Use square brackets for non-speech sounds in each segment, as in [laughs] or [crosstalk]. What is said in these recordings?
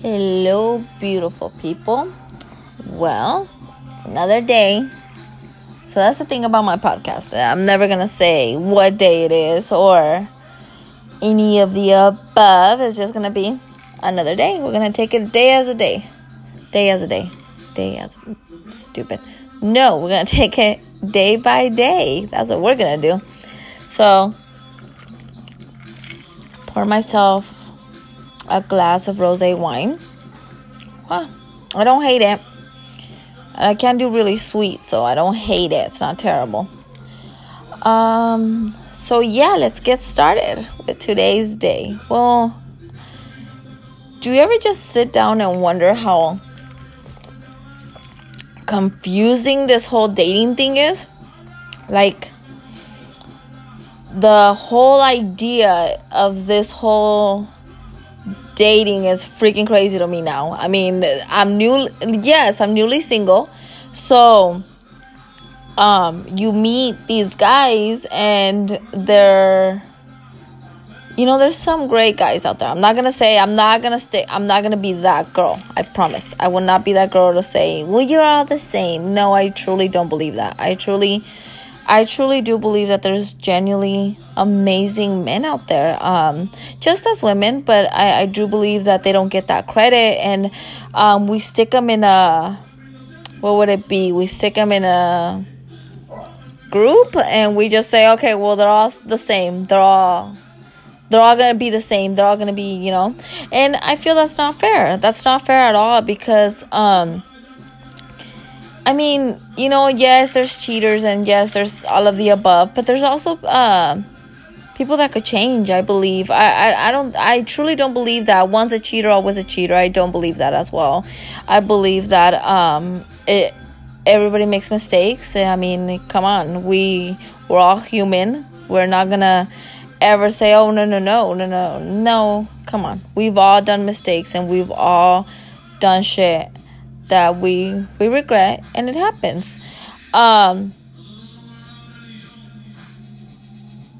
Hello, beautiful people. Well, it's another day. So that's the thing about my podcast. I'm never going to say what day it is or any of the above. It's just going to be another day. We're going to take it day as a day. Day as a day. Day as stupid. No, we're going [laughs] to take it day by day. That's what we're going to do. So, pour myself a glass of rose wine. Well, I don't hate it. I can do really sweet, so I don't hate it. It's not terrible. Um, so yeah, let's get started with today's day. Well, do you ever just sit down and wonder how confusing this whole dating thing is? Like, the whole idea of this whole dating is freaking crazy to me now. I mean, I'm new yes, I'm newly single. So um you meet these guys and they're you know there's some great guys out there. I'm not gonna say i'm not gonna stay i'm not gonna be that girl. I promise. I will not be that girl to say well you're all the same. No i truly don't believe that. I truly I truly do believe that there's genuinely amazing men out there, um, just as women, but I, I do believe that they don't get that credit, and um, we stick them in a what would it be? We stick them in a group, and we just say, okay, well, they're all the same. They're all they're all gonna be the same. They're all gonna be, you know, and I feel that's not fair. That's not fair at all because um I mean, you know, yes, there's cheaters and yes, there's all of the above, but there's also uh, people that could change. I believe. I, I I don't. I truly don't believe that once a cheater, always a cheater. I don't believe that as well. I believe that um, it everybody makes mistakes. I mean, come on, we we're all human. We're not gonna ever say, oh no no no no no no. Come on, we've all done mistakes and we've all done shit that we we regret and it happens. Um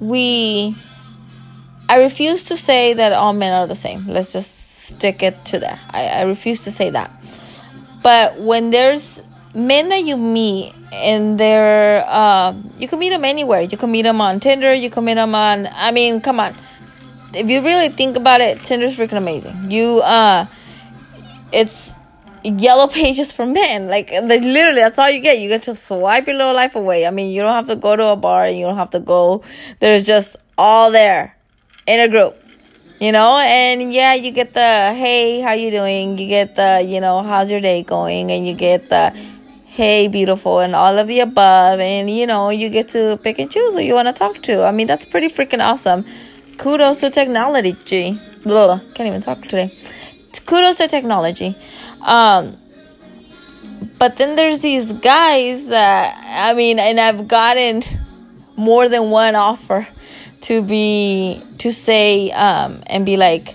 we i refuse to say that all men are the same. Let's just stick it to that. I, I refuse to say that. But when there's men that you meet and they're uh, you can meet them anywhere. You can meet them on tinder. You can meet them on i mean come on. If you really think about it tinder's freaking amazing. You uh it's yellow pages for men. Like literally, that's all you get. You get to swipe your little life away. I mean, you don't have to go to a bar. And you don't have to go. There's just all there in a group. You know, and yeah, you get the hey, how you doing? You get the you know, how's your day going? And you get the hey, beautiful, and all of the above. And you know, you get to pick and choose who you want to talk to. I mean, that's pretty freaking awesome. Kudos to technology. Blah, can't even talk today. Kudos to technology. Um, but then there's these guys that I mean, and I've gotten more than one offer to be to say um, and be like,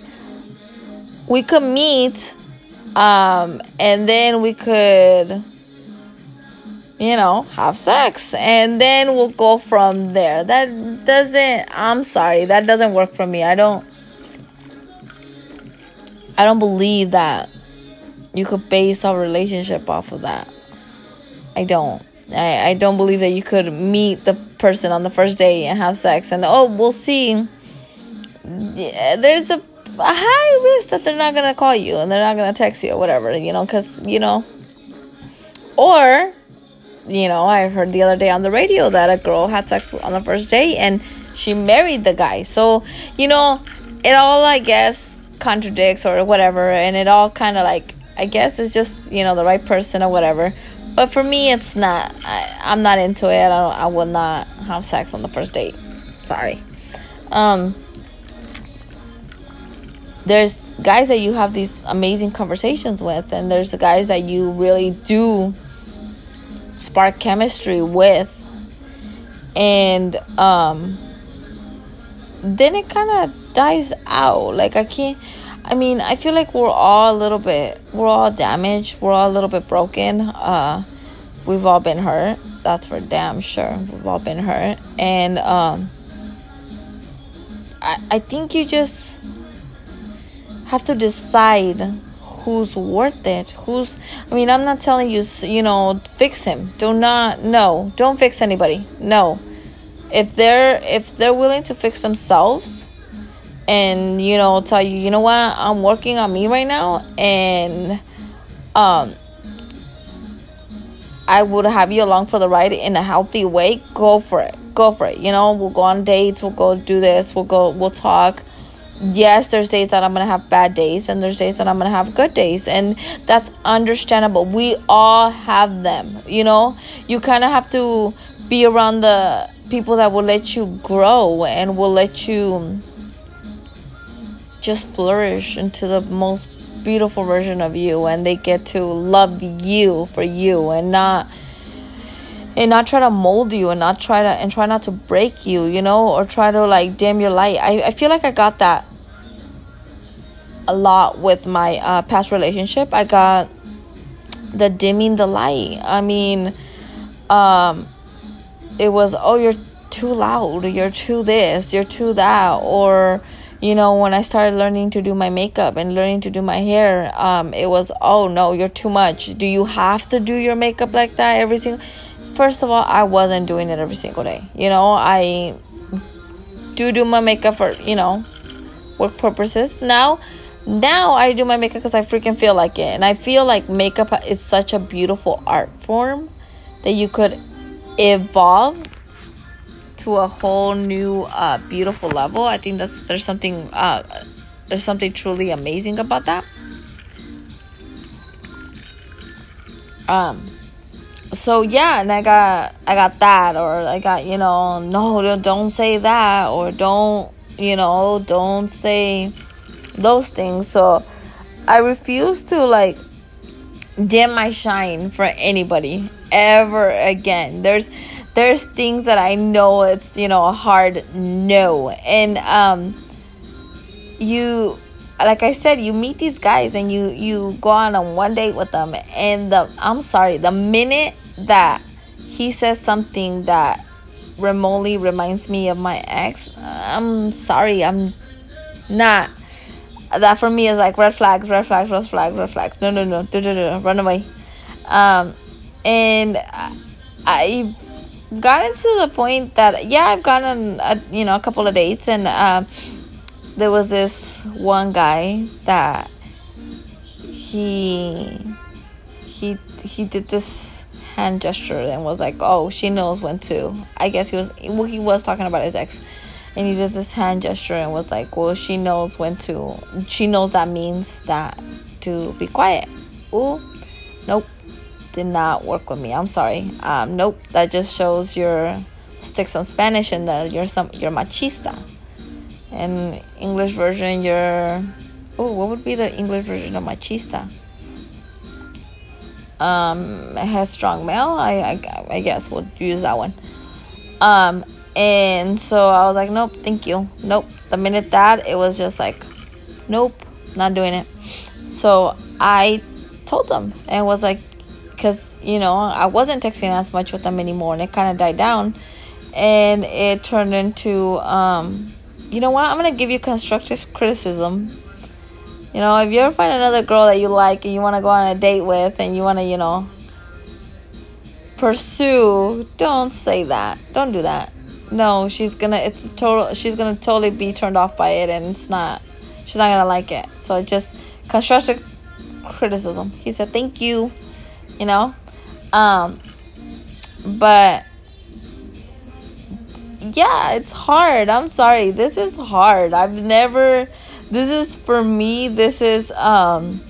we could meet, um, and then we could, you know, have sex, and then we'll go from there. That doesn't. I'm sorry, that doesn't work for me. I don't. I don't believe that you could base a relationship off of that. I don't. I, I don't believe that you could meet the person on the first day and have sex and oh we'll see. There's a, a high risk that they're not gonna call you and they're not gonna text you or whatever you know because you know. Or, you know, I heard the other day on the radio that a girl had sex on the first day and she married the guy. So you know, it all I guess contradicts or whatever, and it all kind of like I guess it's just you know the right person or whatever. But for me, it's not. I, I'm not into it. I I will not have sex on the first date. Sorry. Um. There's guys that you have these amazing conversations with, and there's the guys that you really do spark chemistry with, and um. Then it kind of dies out. Like I can't. I mean, I feel like we're all a little bit, we're all damaged. We're all a little bit broken. Uh, we've all been hurt. That's for damn sure. We've all been hurt. And um, I, I think you just have to decide who's worth it who's i mean i'm not telling you you know fix him do not no don't fix anybody no if they're if they're willing to fix themselves and you know tell you you know what? I'm working on me right now and um i would have you along for the ride in a healthy way. Go for it. Go for it. You know we'll go on dates. We'll go do this. We'll go we'll talk. Yes there's days that i'm gonna have bad days and there's days that i'm gonna have good days and that's understandable. We all have them you know? You kind of have to be around the people that will let you grow and will let you just flourish into the most beautiful version of you and they get to love you for you and not and not try to mold you and not try to and try not to break you you know or try to like dim your light. I, I feel like i got that a lot with my uh, past relationship. I got the dimming the light. I mean um it was oh you're too loud. You're too this. You're too that. Or you know when i started learning to do my makeup and learning to do my hair um it was oh no you're too much. Do you have to do your makeup like that every single first of all i wasn't doing it every single day. You know i do do my makeup for you know work purposes. Now now i do my makeup because i freaking feel like it. And i feel like makeup is such a beautiful art form that you could evolve to a whole new uh, beautiful level. I think that's there's something uh, there's something truly amazing about that. Um so yeah, and I got I got that or I got, you know, no, don't say that or don't, you know, don't say those things. So I refuse to like dim my shine for anybody ever again. There's there's things that I know it's, you know, a hard no. And um you like I said, you meet these guys and you you go on a one date with them and the I'm sorry, the minute that he says something that remotely reminds me of my ex, I'm sorry, I'm not that for me is like red flags, red flags, red flags, red flags. No, no, no, run away. Um, and I gotten to the point that yeah i've gone on a, you know a couple of dates and uh, there was this one guy that he he he did this hand gesture and was like oh she knows when to. I guess he was well he was talking about his ex. And he did this hand gesture and was like well she knows when to she knows that means that to be quiet. Oh nope did not work with me. I'm sorry. Um, nope. That just shows your stick some Spanish and that you're some you're machista. And English version, you're oh, what would be the English version of machista? Um, headstrong male. I, I I guess we'll use that one. Um, and so I was like, nope, thank you, nope. The minute that it was just like, nope, not doing it. So I told them and was like, because you know I wasn't texting as much with them anymore, and it kind of died down, and it turned into, um, you know what? I'm gonna give you constructive criticism. You know, if you ever find another girl that you like and you want to go on a date with, and you want to, you know, pursue, don't say that. Don't do that. No, she's gonna. It's total. She's gonna totally be turned off by it, and it's not. She's not gonna like it. So just constructive criticism. He said, "Thank you." You know? Um but yeah it's hard. I'm sorry. This is hard. I've never this is for me this is um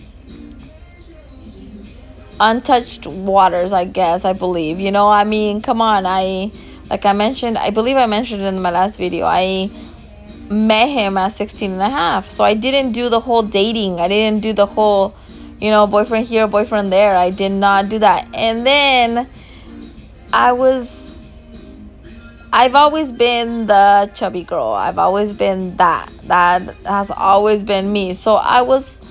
untouched waters i guess i believe. You know i mean come on. I like i mentioned i believe i mentioned in my last video i met him at 16 and a half. So i didn't do the whole dating. I didn't do the whole you know, boyfriend here, boyfriend there. I did not do that. And then I was I've always been the chubby girl. I've always been that. That has always been me. So I was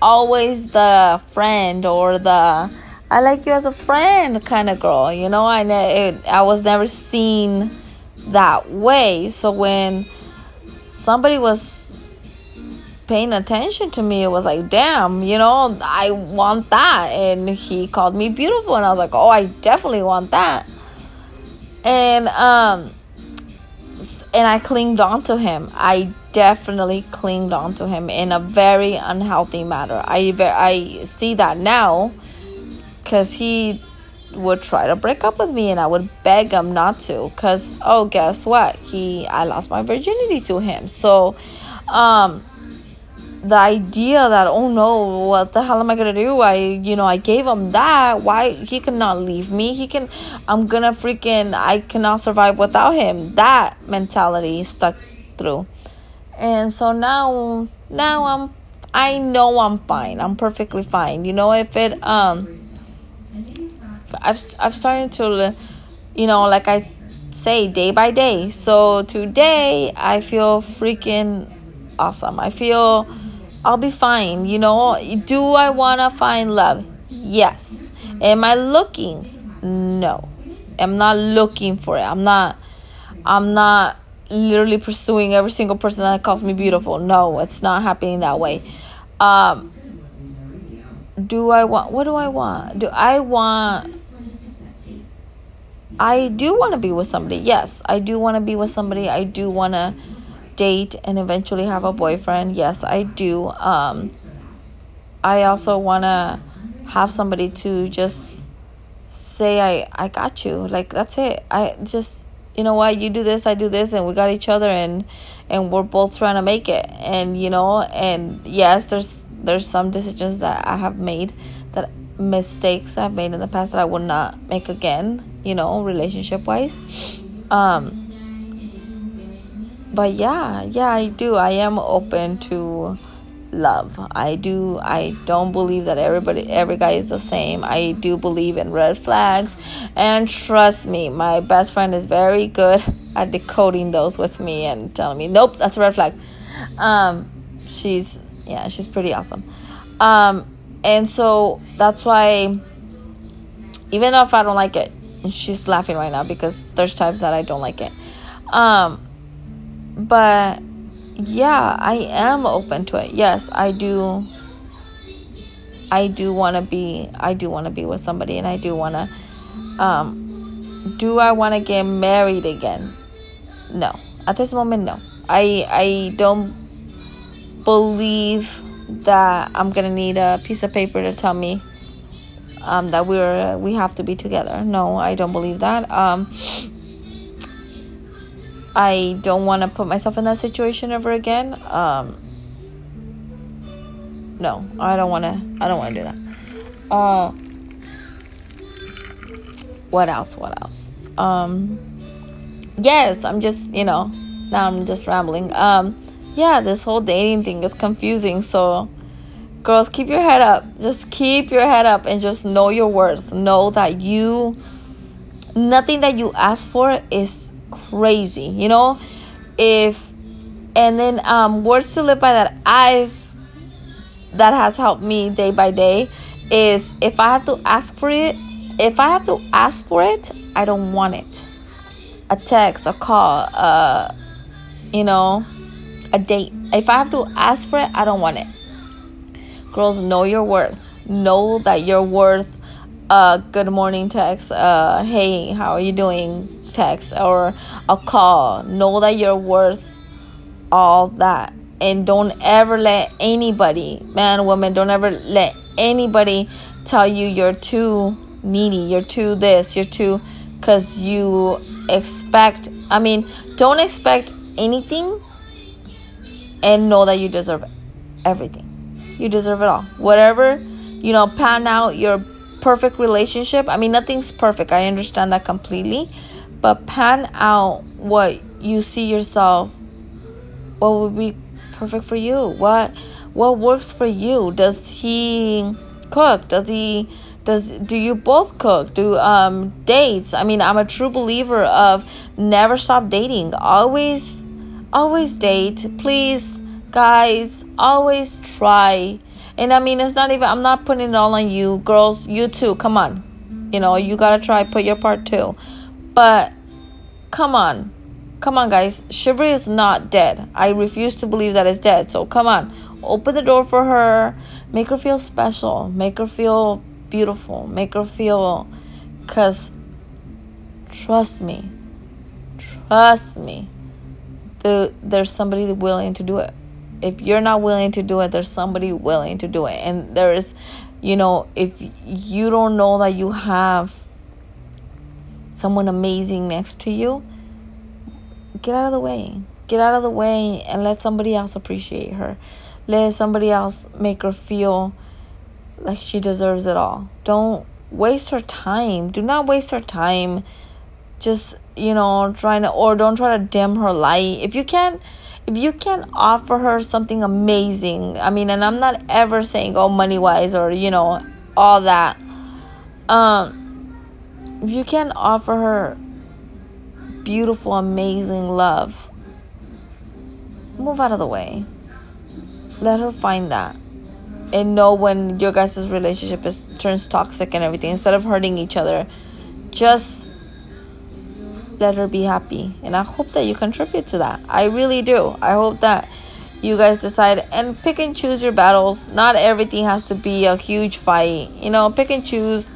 always the friend or the I like you as a friend kind of girl. You know, I it, I was never seen that way. So when somebody was paying attention to me. It was like, damn, you know, I want that. And he called me beautiful, and I was like, oh, I definitely want that. And um, and I clinged on to him. I definitely clinged on to him in a very unhealthy manner. I I see that now, cause he would try to break up with me and I would beg him not to cuz oh guess what he I lost my virginity to him so um the idea that oh no what the hell am i gonna do? I you know i gave him that. Why he cannot leave me. He can i'm gonna freaking i cannot survive without him. That mentality stuck through. And so now now i'm i know i'm fine. I'm perfectly fine. You know if it um i've i've started to you know like i say day by day. So today i feel freaking awesome. I feel I'll be fine. You know, do I want to find love? Yes. Am I looking? No. I'm not looking for it. I'm not I'm not literally pursuing every single person that calls me beautiful. No, it's not happening that way. Um do I want what do I want? Do I want I do want to be with somebody. Yes, I do want to be with somebody. I do want to date and eventually have a boyfriend. Yes, I do. Um, I also want to have somebody to just say I I got you. Like that's it. I just you know what, you do this, I do this and we got each other and and we're both trying to make it. And you know, and yes, there's there's some decisions that I have made that mistakes I've made in the past that I would not make again, you know, relationship wise. Um but yeah, yeah, I do. I am open to love. I do I don't believe that everybody every guy is the same. I do believe in red flags and trust me, my best friend is very good at decoding those with me and telling me, "Nope, that's a red flag." Um she's yeah, she's pretty awesome. Um and so that's why even if I don't like it, she's laughing right now because there's times that I don't like it. Um but yeah, I am open to it. Yes, I do. I do want to be. I do want to be with somebody, and I do want to. Um, do I want to get married again? No. At this moment, no. I I don't believe that I'm gonna need a piece of paper to tell me um, that we're we have to be together. No, I don't believe that. Um, I don't want to put myself in that situation ever again. Um, no, I don't want to. I don't want to do that. Uh, what else? What else? Um, yes, I'm just you know now I'm just rambling. Um, yeah, this whole dating thing is confusing. So, girls, keep your head up. Just keep your head up and just know your worth. Know that you, nothing that you ask for is crazy you know? If and then um words to live by that i've that has helped me day by day is if i have to ask for it if i have to ask for it i don't want it. A text a call uh you know a date. If i have to ask for it i don't want it. Girls know your worth. Know that you're worth a good morning text uh hey how are you doing text or a call. Know that you're worth all that. And don't ever let anybody, man, woman, don't ever let anybody tell you you're too needy, you're too this, you're too, because you expect, I mean, don't expect anything and know that you deserve everything. You deserve it all. Whatever, you know, pan out your perfect relationship. I mean, nothing's perfect. I understand that completely but pan out what you see yourself. What would be perfect for you? What what works for you? Does he cook? Does he does do you both cook? Do um dates? I mean i'm a true believer of never stop dating. Always always date. Please guys always try. And i mean it's not even i'm not putting it all on you. Girls you too. Come on. You know you gotta try. Put your part too but come on. Come on, guys. Chivalry is not dead. I refuse to believe that it's dead. So come on. open the door for her make her feel special make her feel beautiful make her feel because trust me trust me the, there's somebody willing to do it if you're not willing to do it there's somebody willing to do it and there is you know if you don't know that you have someone amazing next to you get out of the way. Get out of the way and let somebody else appreciate her. Let somebody else make her feel like she deserves it all. Don't waste her time. Do not waste her time just you know trying to or don't try to dim her light. If you can't if you can offer her something amazing i mean and i'm not ever saying oh money wise or you know all that um if you can't offer her beautiful amazing love move out of the way. Let her find that and know when your guys' relationship is turns toxic and everything. Instead of hurting each other just let her be happy. And i hope that you contribute to that. I really do. I hope that you guys decide and pick and choose your battles. Not everything has to be a huge fight. You know pick and choose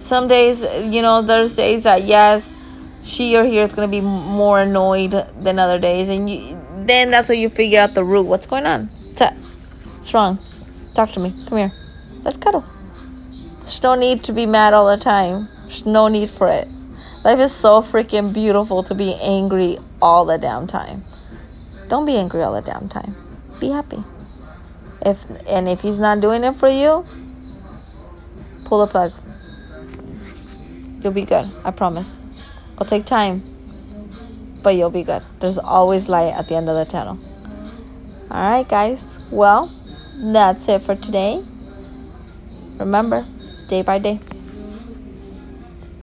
some days you know there's days that yes she or he is going to be more annoyed than other days and you, then that's when you figure out the root what's going on what's what's wrong talk to me come here let's cuddle there's no need to be mad all the time there's no need for it Life is so freaking beautiful to be angry all the damn time. Don't be angry all the damn time. Be happy. If and if he's not doing it for you, pull the plug. You'll be good. I promise. It'll take time, but you'll be good. There's always light at the end of the tunnel. All right, guys. Well, that's it for today. Remember, day by day.